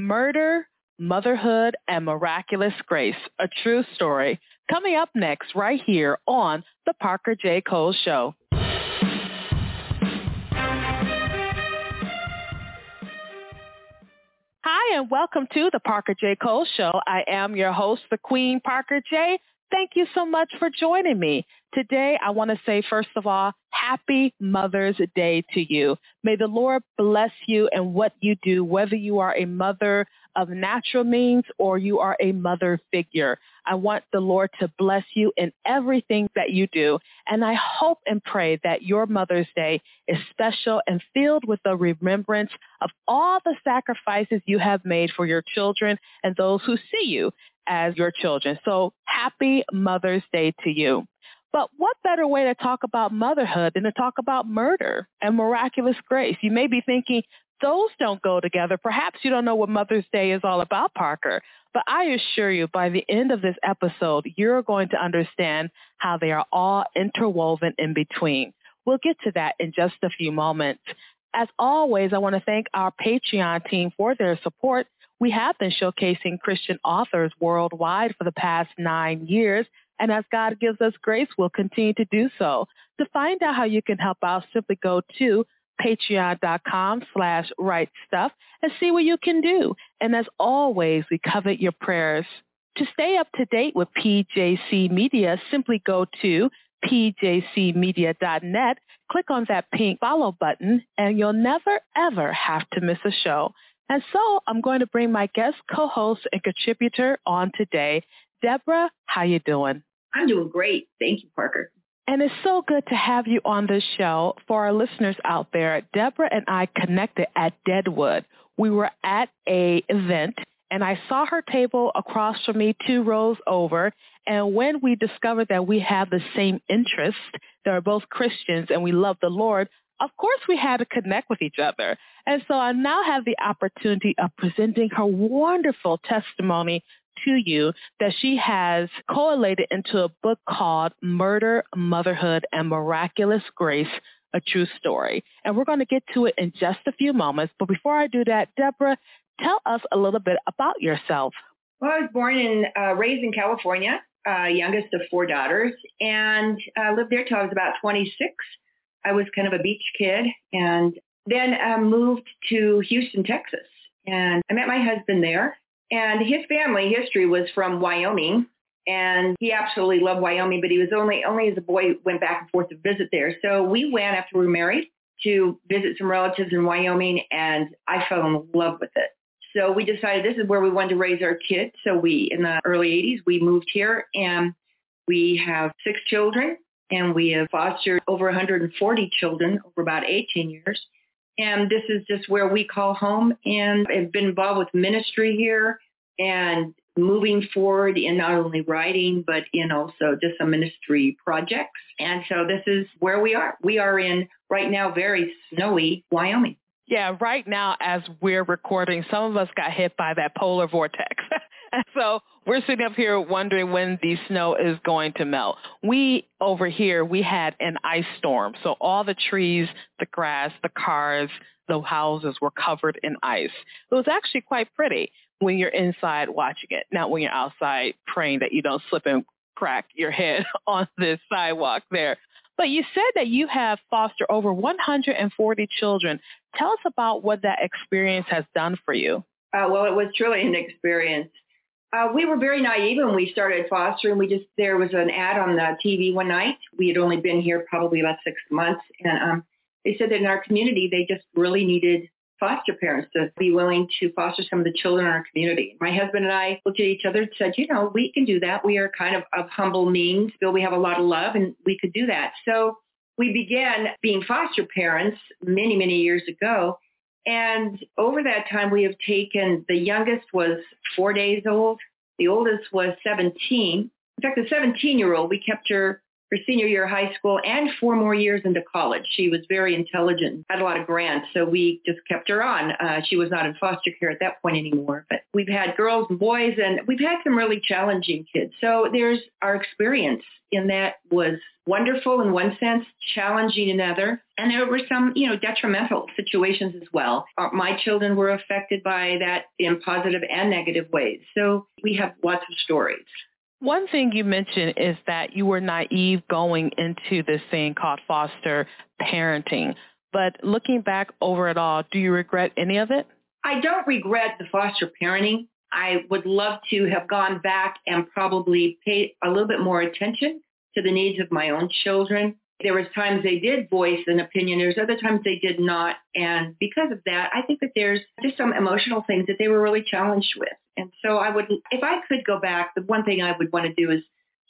Murder, Motherhood, and Miraculous Grace, a true story. Coming up next right here on The Parker J. Cole Show. Hi, and welcome to the Parker J. Cole Show. I am your host, the Queen Parker J. Thank you so much for joining me. Today, I want to say, first of all, happy Mother's Day to you. May the Lord bless you and what you do, whether you are a mother of natural means or you are a mother figure. I want the Lord to bless you in everything that you do. And I hope and pray that your Mother's Day is special and filled with the remembrance of all the sacrifices you have made for your children and those who see you as your children. So happy Mother's Day to you. But what better way to talk about motherhood than to talk about murder and miraculous grace? You may be thinking, those don't go together. Perhaps you don't know what Mother's Day is all about, Parker. But I assure you, by the end of this episode, you're going to understand how they are all interwoven in between. We'll get to that in just a few moments. As always, I want to thank our Patreon team for their support. We have been showcasing Christian authors worldwide for the past nine years, and as God gives us grace, we'll continue to do so. To find out how you can help out, simply go to patreon.com slash right stuff and see what you can do. And as always, we covet your prayers. To stay up to date with PJC Media, simply go to pjcmedia.net, click on that pink follow button, and you'll never, ever have to miss a show. And so I'm going to bring my guest co-host and contributor on today. Deborah, how you doing? I'm doing great. Thank you, Parker. And it's so good to have you on the show. For our listeners out there, Deborah and I connected at Deadwood. We were at a event and I saw her table across from me two rows over. And when we discovered that we have the same interests, that are both Christians and we love the Lord, of course we had to connect with each other. And so I now have the opportunity of presenting her wonderful testimony to you that she has collated into a book called Murder, Motherhood, and Miraculous Grace, a true story. And we're going to get to it in just a few moments. But before I do that, Deborah, tell us a little bit about yourself. Well, I was born and uh, raised in California, uh, youngest of four daughters, and uh, lived there till I was about 26. I was kind of a beach kid and then uh, moved to Houston, Texas. And I met my husband there and his family history was from Wyoming. And he absolutely loved Wyoming, but he was only, only as a boy went back and forth to visit there. So we went after we were married to visit some relatives in Wyoming and I fell in love with it. So we decided this is where we wanted to raise our kids. So we, in the early 80s, we moved here and we have six children and we have fostered over 140 children over about 18 years. And this is just where we call home and I've been involved with ministry here and moving forward in not only writing, but in also just some ministry projects. And so this is where we are. We are in right now very snowy Wyoming. Yeah, right now as we're recording, some of us got hit by that polar vortex. so we're sitting up here wondering when the snow is going to melt. We over here, we had an ice storm. So all the trees, the grass, the cars, the houses were covered in ice. It was actually quite pretty when you're inside watching it, not when you're outside praying that you don't slip and crack your head on this sidewalk there. But you said that you have fostered over 140 children. Tell us about what that experience has done for you. Uh, well, it was truly an experience. Uh, we were very naive when we started fostering. We just there was an ad on the TV one night. We had only been here probably about six months, and um, they said that in our community they just really needed foster parents to be willing to foster some of the children in our community. My husband and I looked at each other and said, you know, we can do that. We are kind of of humble means, but we have a lot of love, and we could do that. So we began being foster parents many, many years ago. And over that time, we have taken, the youngest was four days old. The oldest was 17. In fact, the 17-year-old, we kept her her senior year of high school and four more years into college. She was very intelligent, had a lot of grants, so we just kept her on. Uh, she was not in foster care at that point anymore, but we've had girls and boys, and we've had some really challenging kids. So there's our experience in that was wonderful in one sense, challenging in another. And there were some, you know, detrimental situations as well. Uh, my children were affected by that in positive and negative ways. So we have lots of stories. One thing you mentioned is that you were naive going into this thing called foster parenting. But looking back over it all, do you regret any of it? I don't regret the foster parenting. I would love to have gone back and probably paid a little bit more attention to the needs of my own children. There was times they did voice an opinion. There's other times they did not. And because of that, I think that there's just some emotional things that they were really challenged with. And so I would, if I could go back, the one thing I would want to do is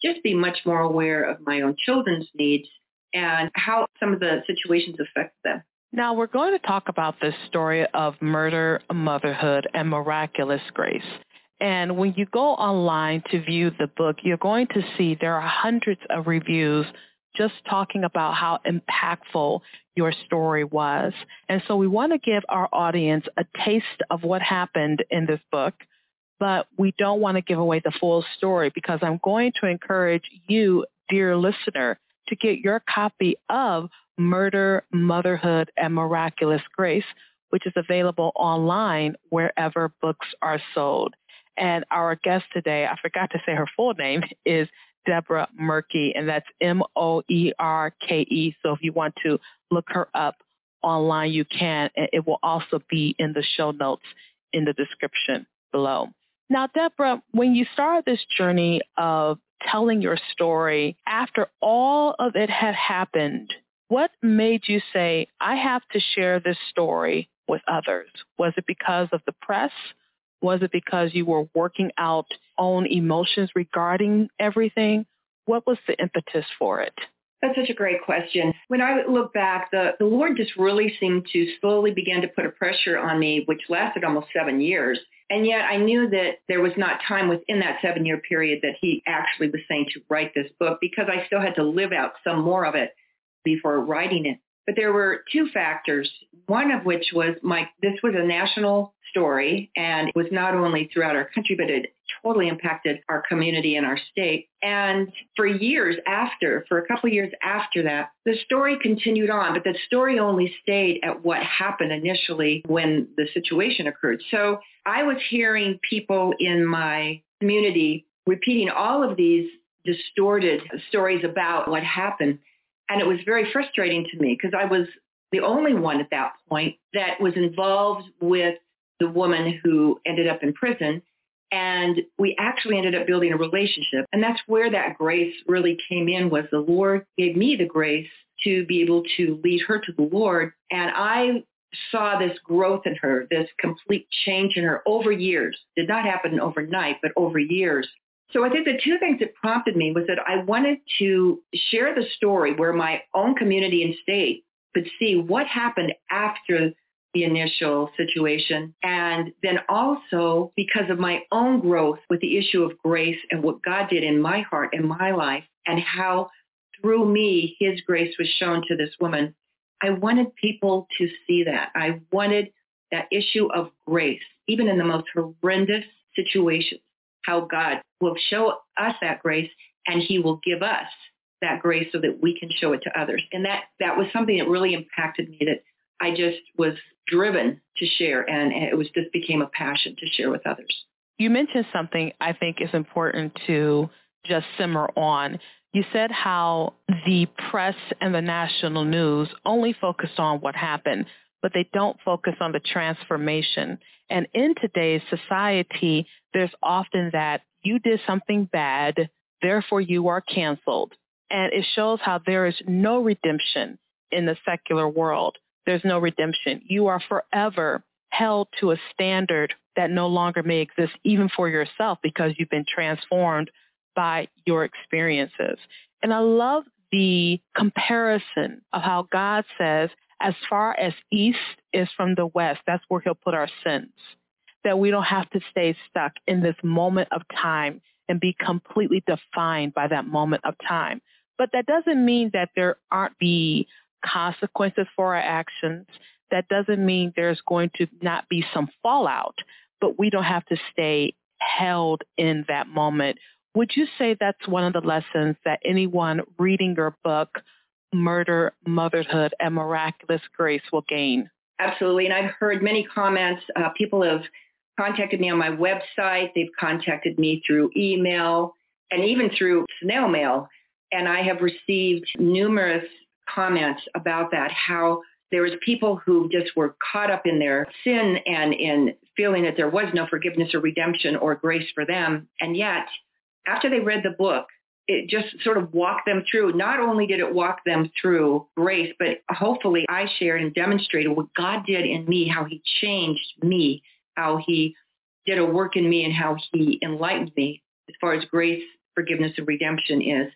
just be much more aware of my own children's needs and how some of the situations affect them. Now we're going to talk about this story of murder, motherhood, and miraculous grace. And when you go online to view the book, you're going to see there are hundreds of reviews just talking about how impactful your story was. And so we want to give our audience a taste of what happened in this book, but we don't want to give away the full story because I'm going to encourage you, dear listener, to get your copy of Murder, Motherhood, and Miraculous Grace, which is available online wherever books are sold. And our guest today, I forgot to say her full name, is Deborah Moerke, and that's M-O-E-R-K-E. So if you want to look her up online, you can. And it will also be in the show notes in the description below. Now, Deborah, when you started this journey of telling your story, after all of it had happened, what made you say, I have to share this story with others? Was it because of the press? Was it because you were working out own emotions regarding everything? What was the impetus for it? That's such a great question. When I look back, the, the Lord just really seemed to slowly begin to put a pressure on me, which lasted almost seven years. And yet I knew that there was not time within that seven year period that he actually was saying to write this book because I still had to live out some more of it before writing it. But there were two factors, one of which was my, this was a national story and it was not only throughout our country, but it totally impacted our community and our state. And for years after, for a couple of years after that, the story continued on, but the story only stayed at what happened initially when the situation occurred. So I was hearing people in my community repeating all of these distorted stories about what happened. And it was very frustrating to me because I was the only one at that point that was involved with the woman who ended up in prison. And we actually ended up building a relationship. And that's where that grace really came in was the Lord gave me the grace to be able to lead her to the Lord. And I saw this growth in her, this complete change in her over years. Did not happen overnight, but over years. So I think the two things that prompted me was that I wanted to share the story where my own community and state could see what happened after the initial situation. And then also because of my own growth with the issue of grace and what God did in my heart and my life and how through me his grace was shown to this woman. I wanted people to see that. I wanted that issue of grace, even in the most horrendous situations, how God will show us that grace and he will give us that grace so that we can show it to others. And that, that was something that really impacted me that I just was driven to share and it was just became a passion to share with others. You mentioned something I think is important to just simmer on. You said how the press and the national news only focused on what happened, but they don't focus on the transformation. And in today's society, there's often that you did something bad, therefore you are canceled. And it shows how there is no redemption in the secular world. There's no redemption. You are forever held to a standard that no longer may exist even for yourself because you've been transformed by your experiences. And I love the comparison of how God says, as far as east is from the west, that's where he'll put our sins. That we don't have to stay stuck in this moment of time and be completely defined by that moment of time But that doesn't mean that there aren't the consequences for our actions. That doesn't mean there's going to not be some fallout, but we don't have to stay held in that moment. Would you say that's one of the lessons that anyone reading your book, Murder, Motherhood, and Miraculous Grace will gain? Absolutely. And I've heard many comments. Uh, people have contacted me on my website. They've contacted me through email and even through snail mail. And I have received numerous comments about that, how there was people who just were caught up in their sin and in feeling that there was no forgiveness or redemption or grace for them. And yet, after they read the book, it just sort of walked them through. Not only did it walk them through grace, but hopefully I shared and demonstrated what God did in me, how he changed me, how he did a work in me and how he enlightened me as far as grace, forgiveness, and redemption is.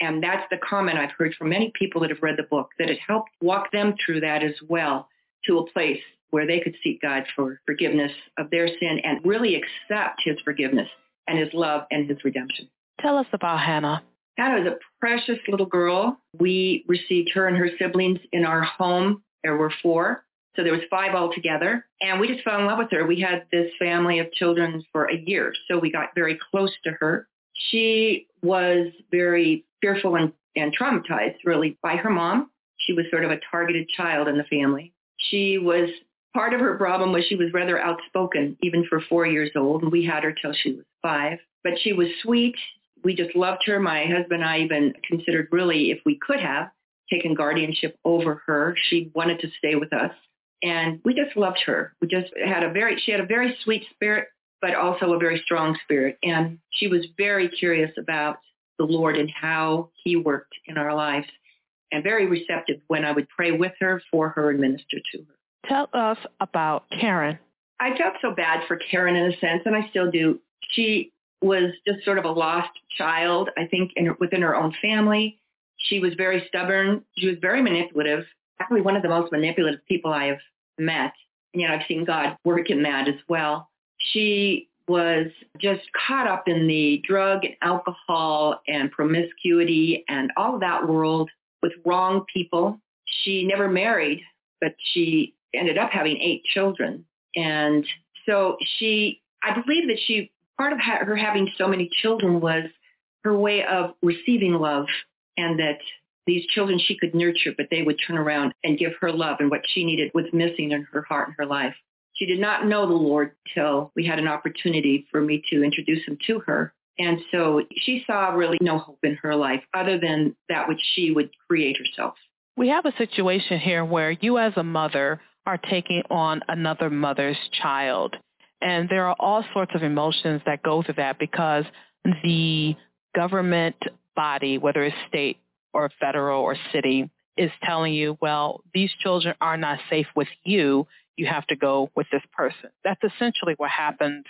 And that's the comment I've heard from many people that have read the book, that it helped walk them through that as well to a place where they could seek God for forgiveness of their sin and really accept his forgiveness and his love and his redemption. Tell us about Hannah. Hannah was a precious little girl. We received her and her siblings in our home. There were four. So there was five altogether. And we just fell in love with her. We had this family of children for a year. So we got very close to her. She was very fearful and, and traumatized really by her mom. She was sort of a targeted child in the family. She was part of her problem was she was rather outspoken even for four years old and we had her till she was five but she was sweet we just loved her my husband and i even considered really if we could have taken guardianship over her she wanted to stay with us and we just loved her we just had a very she had a very sweet spirit but also a very strong spirit and she was very curious about the Lord and how he worked in our lives and very receptive when I would pray with her, for her, and minister to her. Tell us about Karen. I felt so bad for Karen in a sense, and I still do. She was just sort of a lost child, I think, in within her own family. She was very stubborn. She was very manipulative, probably one of the most manipulative people I have met. And yet I've seen God work in that as well. She was just caught up in the drug and alcohol and promiscuity and all of that world with wrong people. She never married, but she ended up having eight children. And so she, I believe that she, part of her having so many children was her way of receiving love and that these children she could nurture, but they would turn around and give her love and what she needed was missing in her heart and her life. She did not know the Lord till we had an opportunity for me to introduce him to her. And so she saw really no hope in her life other than that which she would create herself. We have a situation here where you as a mother are taking on another mother's child. And there are all sorts of emotions that go through that because the government body, whether it's state or federal or city, is telling you, well, these children are not safe with you you have to go with this person. That's essentially what happens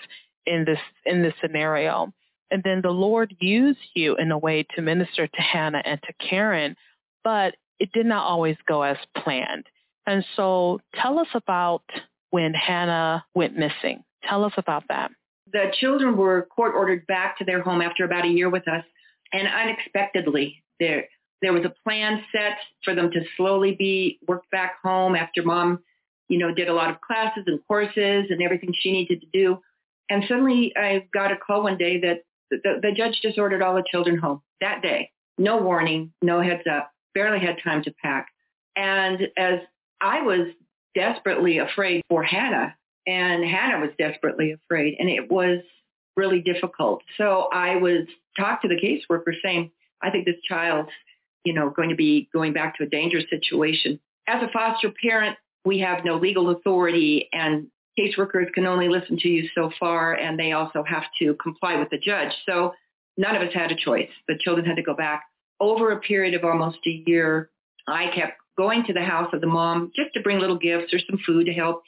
in this in this scenario. And then the Lord used you in a way to minister to Hannah and to Karen, but it did not always go as planned. And so tell us about when Hannah went missing. Tell us about that. The children were court ordered back to their home after about a year with us. And unexpectedly, there, there was a plan set for them to slowly be worked back home after mom you know, did a lot of classes and courses and everything she needed to do. And suddenly I got a call one day that the, the judge just ordered all the children home that day. No warning, no heads up, barely had time to pack. And as I was desperately afraid for Hannah, and Hannah was desperately afraid, and it was really difficult. So I was talked to the caseworker saying, I think this child's, you know, going to be going back to a dangerous situation. As a foster parent, we have no legal authority and caseworkers can only listen to you so far and they also have to comply with the judge. So none of us had a choice. The children had to go back. Over a period of almost a year, I kept going to the house of the mom just to bring little gifts or some food to help.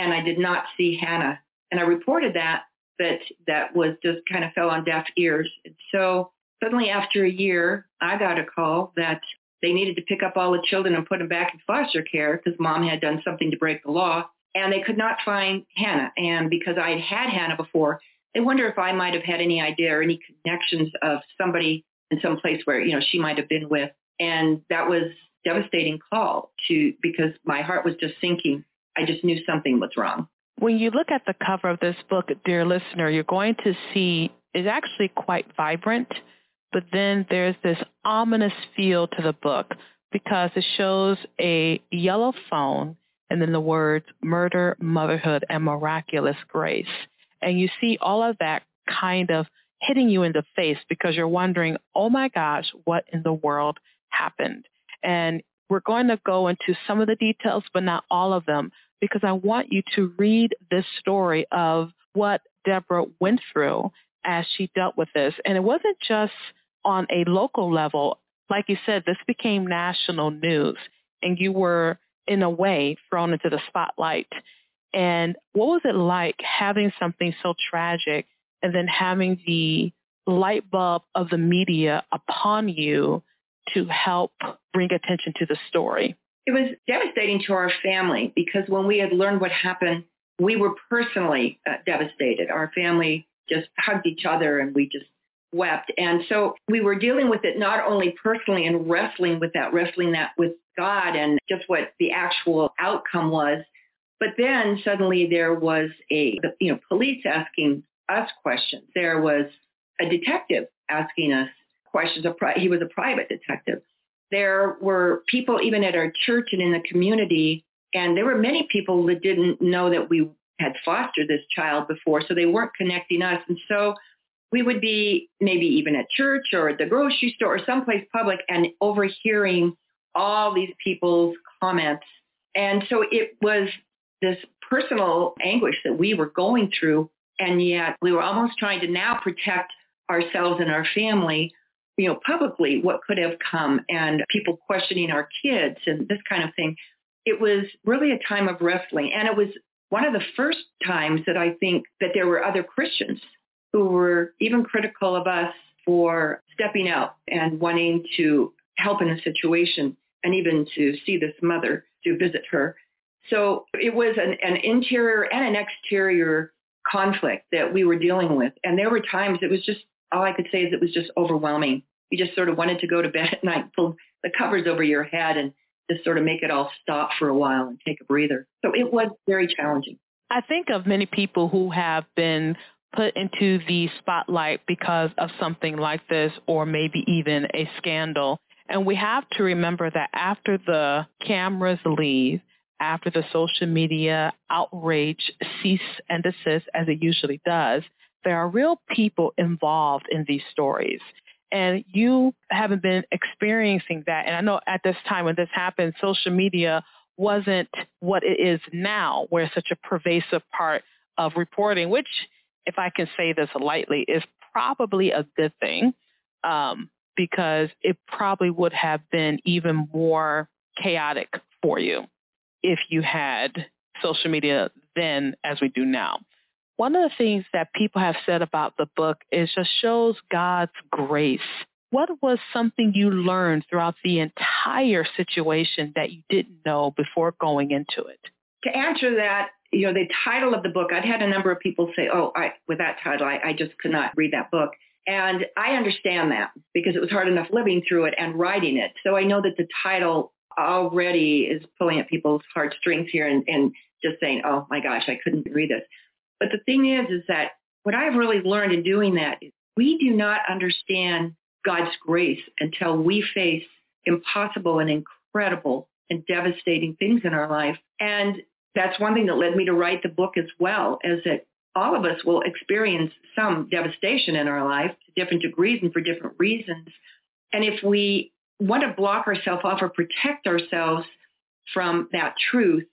And I did not see Hannah. And I reported that, but that was just kind of fell on deaf ears. And so suddenly after a year, I got a call that they needed to pick up all the children and put them back in foster care because mom had done something to break the law. And they could not find Hannah. And because I had had Hannah before, they wonder if I might have had any idea or any connections of somebody in some place where, you know, she might have been with. And that was devastating call to because my heart was just sinking. I just knew something was wrong. When you look at the cover of this book, dear listener, you're going to see it's actually quite vibrant, but then there's this ominous feel to the book because it shows a yellow phone and then the words murder, motherhood, and miraculous grace. And you see all of that kind of hitting you in the face because you're wondering, oh my gosh, what in the world happened? And we're going to go into some of the details, but not all of them, because I want you to read this story of what Deborah went through as she dealt with this. And it wasn't just on a local level. Like you said, this became national news, and you were, in a way, thrown into the spotlight. And what was it like having something so tragic and then having the light bulb of the media upon you to help bring attention to the story? It was devastating to our family because when we had learned what happened, we were personally uh, devastated. Our family just hugged each other and we just wept. And so we were dealing with it not only personally and wrestling with that, wrestling that with God and just what the actual outcome was. But then suddenly there was a, you know, police asking us questions. There was a detective asking us questions. He was a private detective. There were people even at our church and in the community, and there were many people that didn't know that we had fostered this child before, so they weren't connecting us. And so we would be maybe even at church or at the grocery store or someplace public and overhearing all these people's comments. And so it was this personal anguish that we were going through. And yet we were almost trying to now protect ourselves and our family, you know, publicly what could have come and people questioning our kids and this kind of thing. It was really a time of wrestling. And it was one of the first times that I think that there were other Christians who were even critical of us for stepping out and wanting to help in a situation and even to see this mother to visit her. So it was an, an interior and an exterior conflict that we were dealing with. And there were times it was just, all I could say is it was just overwhelming. You just sort of wanted to go to bed at night, pull the covers over your head and just sort of make it all stop for a while and take a breather. So it was very challenging. I think of many people who have been put into the spotlight because of something like this or maybe even a scandal. And we have to remember that after the cameras leave, after the social media outrage cease and desist as it usually does, there are real people involved in these stories. And you haven't been experiencing that. And I know at this time when this happened, social media wasn't what it is now, where it's such a pervasive part of reporting, which if I can say this lightly, is probably a good thing um, because it probably would have been even more chaotic for you if you had social media then as we do now. One of the things that people have said about the book is just shows God's grace. What was something you learned throughout the entire situation that you didn't know before going into it? To answer that, you know, the title of the book, I'd had a number of people say, oh, I, with that title, I, I just could not read that book. And I understand that because it was hard enough living through it and writing it. So I know that the title already is pulling at people's heartstrings here and, and just saying, oh my gosh, I couldn't read this. But the thing is, is that what I've really learned in doing that is we do not understand God's grace until we face impossible and incredible and devastating things in our life. And that's one thing that led me to write the book as well, is that all of us will experience some devastation in our life to different degrees and for different reasons. And if we want to block ourselves off or protect ourselves from that truth,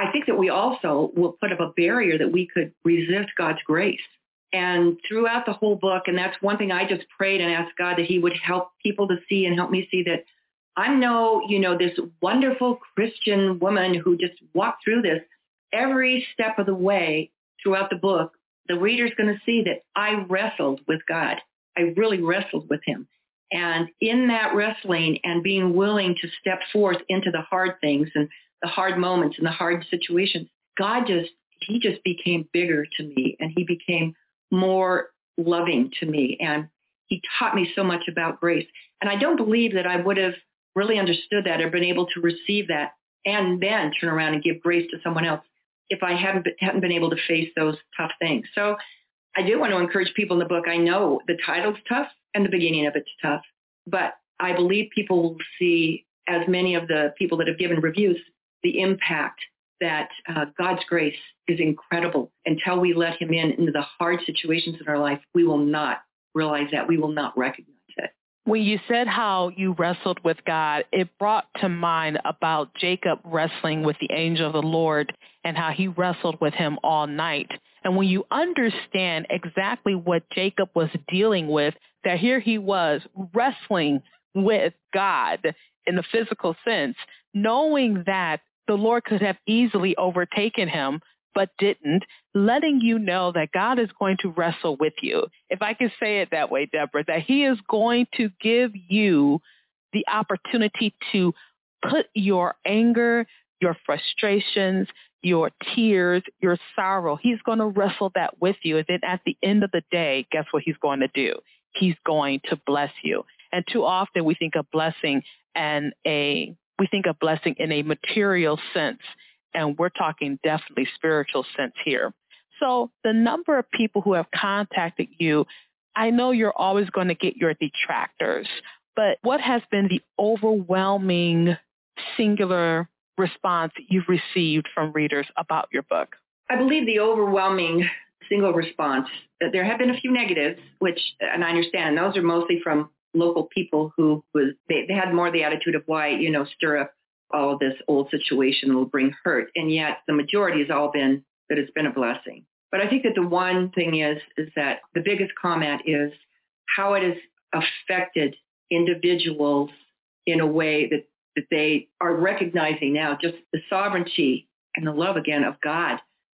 I think that we also will put up a barrier that we could resist God's grace. And throughout the whole book, and that's one thing I just prayed and asked God that he would help people to see and help me see that I'm no, you know, this wonderful Christian woman who just walked through this every step of the way throughout the book. The reader's going to see that I wrestled with God. I really wrestled with him. And in that wrestling and being willing to step forth into the hard things and the hard moments and the hard situations, God just, he just became bigger to me and he became more loving to me. And he taught me so much about grace. And I don't believe that I would have really understood that or been able to receive that and then turn around and give grace to someone else if I hadn't hadn't been able to face those tough things. So I do want to encourage people in the book. I know the title's tough and the beginning of it's tough, but I believe people will see, as many of the people that have given reviews, the impact that uh, God's grace is incredible. Until we let him in into the hard situations in our life, we will not realize that. We will not recognize it. When you said how you wrestled with God, it brought to mind about Jacob wrestling with the angel of the Lord and how he wrestled with him all night. And when you understand exactly what Jacob was dealing with, that here he was wrestling with God in the physical sense, knowing that the Lord could have easily overtaken him, but didn't, letting you know that God is going to wrestle with you. If I can say it that way, Deborah, that he is going to give you the opportunity to put your anger, your frustrations, your tears, your sorrow. He's going to wrestle that with you. And then at the end of the day, guess what he's going to do? He's going to bless you. And too often we think of blessing and a we think of blessing in a material sense, and we're talking definitely spiritual sense here. So the number of people who have contacted you, I know you're always going to get your detractors, but what has been the overwhelming singular response you've received from readers about your book? I believe the overwhelming single response, there have been a few negatives, which, and I understand, and those are mostly from local people who was they, they had more the attitude of why you know stir up all this old situation will bring hurt. And yet the majority has all been that it's been a blessing. But i think that the one thing is is that the biggest comment is how it has affected individuals in a way that that they are recognizing now just the sovereignty and the love again of god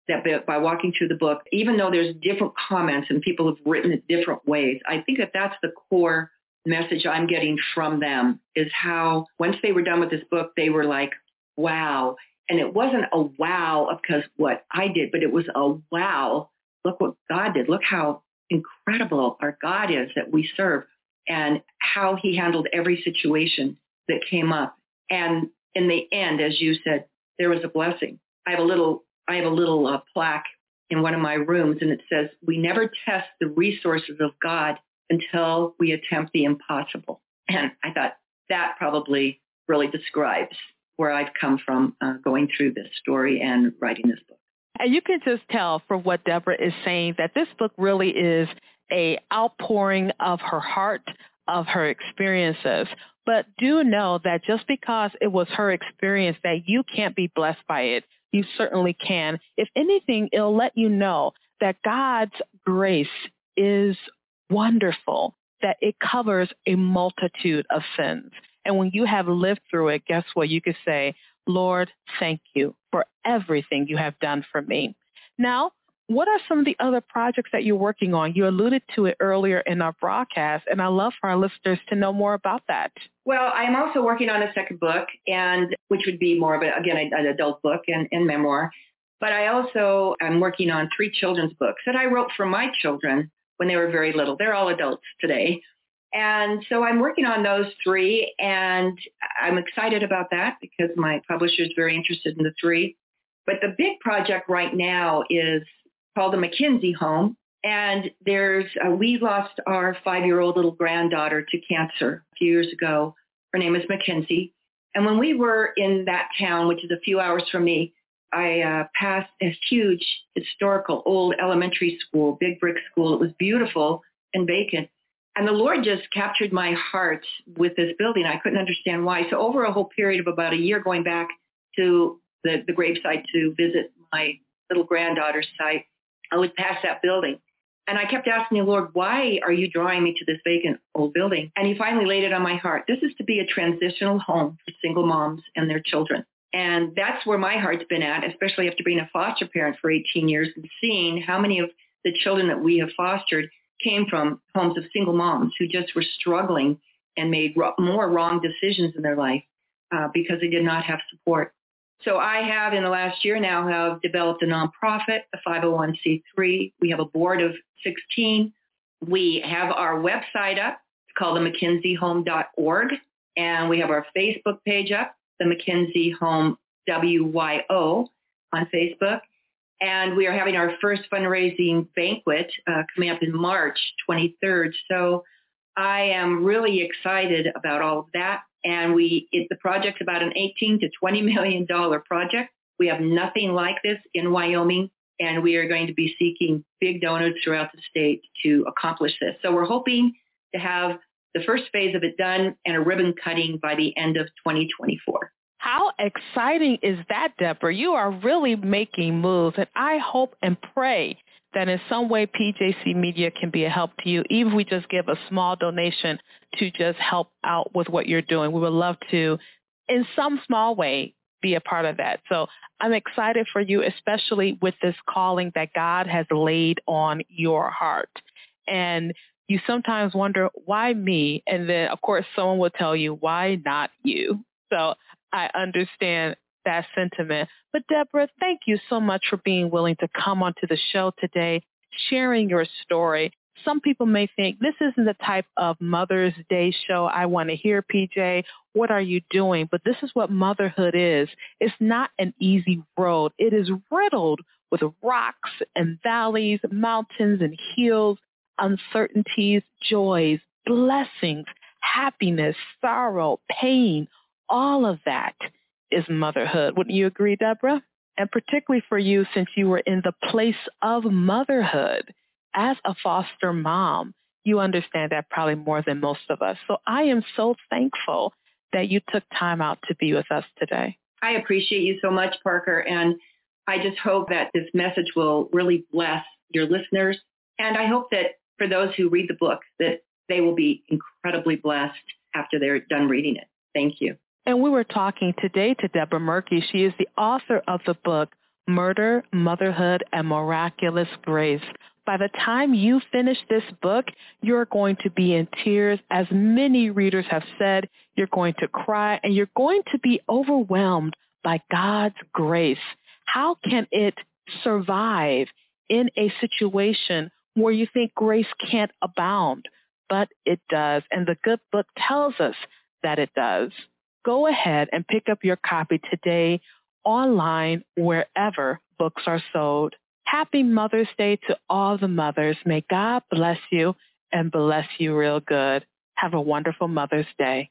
that by walking through the book even though there's different comments and people have written it different ways i think that that's the core message I'm getting from them is how once they were done with this book, they were like, wow. And it wasn't a wow because what I did, but it was a wow. Look what God did. Look how incredible our God is that we serve and how he handled every situation that came up. And in the end, as you said, there was a blessing. I have a little, I have a little uh, plaque in one of my rooms and it says, we never test the resources of God until we attempt the impossible. And I thought that probably really describes where I've come from uh, going through this story and writing this book. And you can just tell from what Deborah is saying that this book really is a outpouring of her heart, of her experiences. But do know that just because it was her experience that you can't be blessed by it, you certainly can. If anything, it'll let you know that God's grace is wonderful that it covers a multitude of sins. And when you have lived through it, guess what? You could say, Lord, thank you for everything you have done for me. Now, what are some of the other projects that you're working on? You alluded to it earlier in our broadcast, and I love for our listeners to know more about that. Well, I'm also working on a second book, and which would be more of a, again an adult book and, and memoir. But I also am working on three children's books that I wrote for my children when they were very little. They're all adults today. And so I'm working on those three and I'm excited about that because my publisher is very interested in the three. But the big project right now is called the McKenzie Home. And there's, uh, we lost our five-year-old little granddaughter to cancer a few years ago. Her name is Mackenzie. And when we were in that town, which is a few hours from me, I uh, passed a huge historical old elementary school, big brick school. It was beautiful and vacant. And the Lord just captured my heart with this building. I couldn't understand why. So over a whole period of about a year going back to the, the gravesite to visit my little granddaughter's site, I would pass that building. And I kept asking the Lord, why are you drawing me to this vacant old building? And he finally laid it on my heart. This is to be a transitional home for single moms and their children. And that's where my heart's been at, especially after being a foster parent for 18 years and seeing how many of the children that we have fostered came from homes of single moms who just were struggling and made more wrong decisions in their life uh, because they did not have support. So I have in the last year now have developed a nonprofit, a 501c3. We have a board of 16 We have our website up. It's called the McKenzieHome.org. And we have our Facebook page up, the McKenzie Home WYO on Facebook. And we are having our first fundraising banquet uh, coming up in March 23rd. So I am really excited about all of that. And we, it, the project's about an 18 to 20 million dollar project. We have nothing like this in Wyoming, and we are going to be seeking big donors throughout the state to accomplish this. So we're hoping to have the first phase of it done and a ribbon cutting by the end of 2024. How exciting is that, Deborah? You are really making moves, and I hope and pray that in some way PJC Media can be a help to you, even if we just give a small donation to just help out with what you're doing. We would love to, in some small way, be a part of that. So I'm excited for you, especially with this calling that God has laid on your heart. And you sometimes wonder, why me? And then, of course, someone will tell you, why not you? So I understand that sentiment. But Deborah, thank you so much for being willing to come onto the show today, sharing your story. Some people may think this isn't the type of Mother's Day show I want to hear, PJ. What are you doing? But this is what motherhood is. It's not an easy road. It is riddled with rocks and valleys, mountains and hills, uncertainties, joys, blessings, happiness, sorrow, pain, all of that is motherhood. Wouldn't you agree, Deborah? And particularly for you, since you were in the place of motherhood as a foster mom, you understand that probably more than most of us. So I am so thankful that you took time out to be with us today. I appreciate you so much, Parker. And I just hope that this message will really bless your listeners. And I hope that for those who read the book, that they will be incredibly blessed after they're done reading it. Thank you. And we were talking today to Deborah Moerke. She is the author of the book, Murder, Motherhood, and Miraculous Grace. By the time you finish this book, you're going to be in tears. As many readers have said, you're going to cry and you're going to be overwhelmed by God's grace. How can it survive in a situation where you think grace can't abound? But it does. And the good book tells us that it does go ahead and pick up your copy today online wherever books are sold. Happy Mother's Day to all the mothers. May God bless you and bless you real good. Have a wonderful Mother's Day.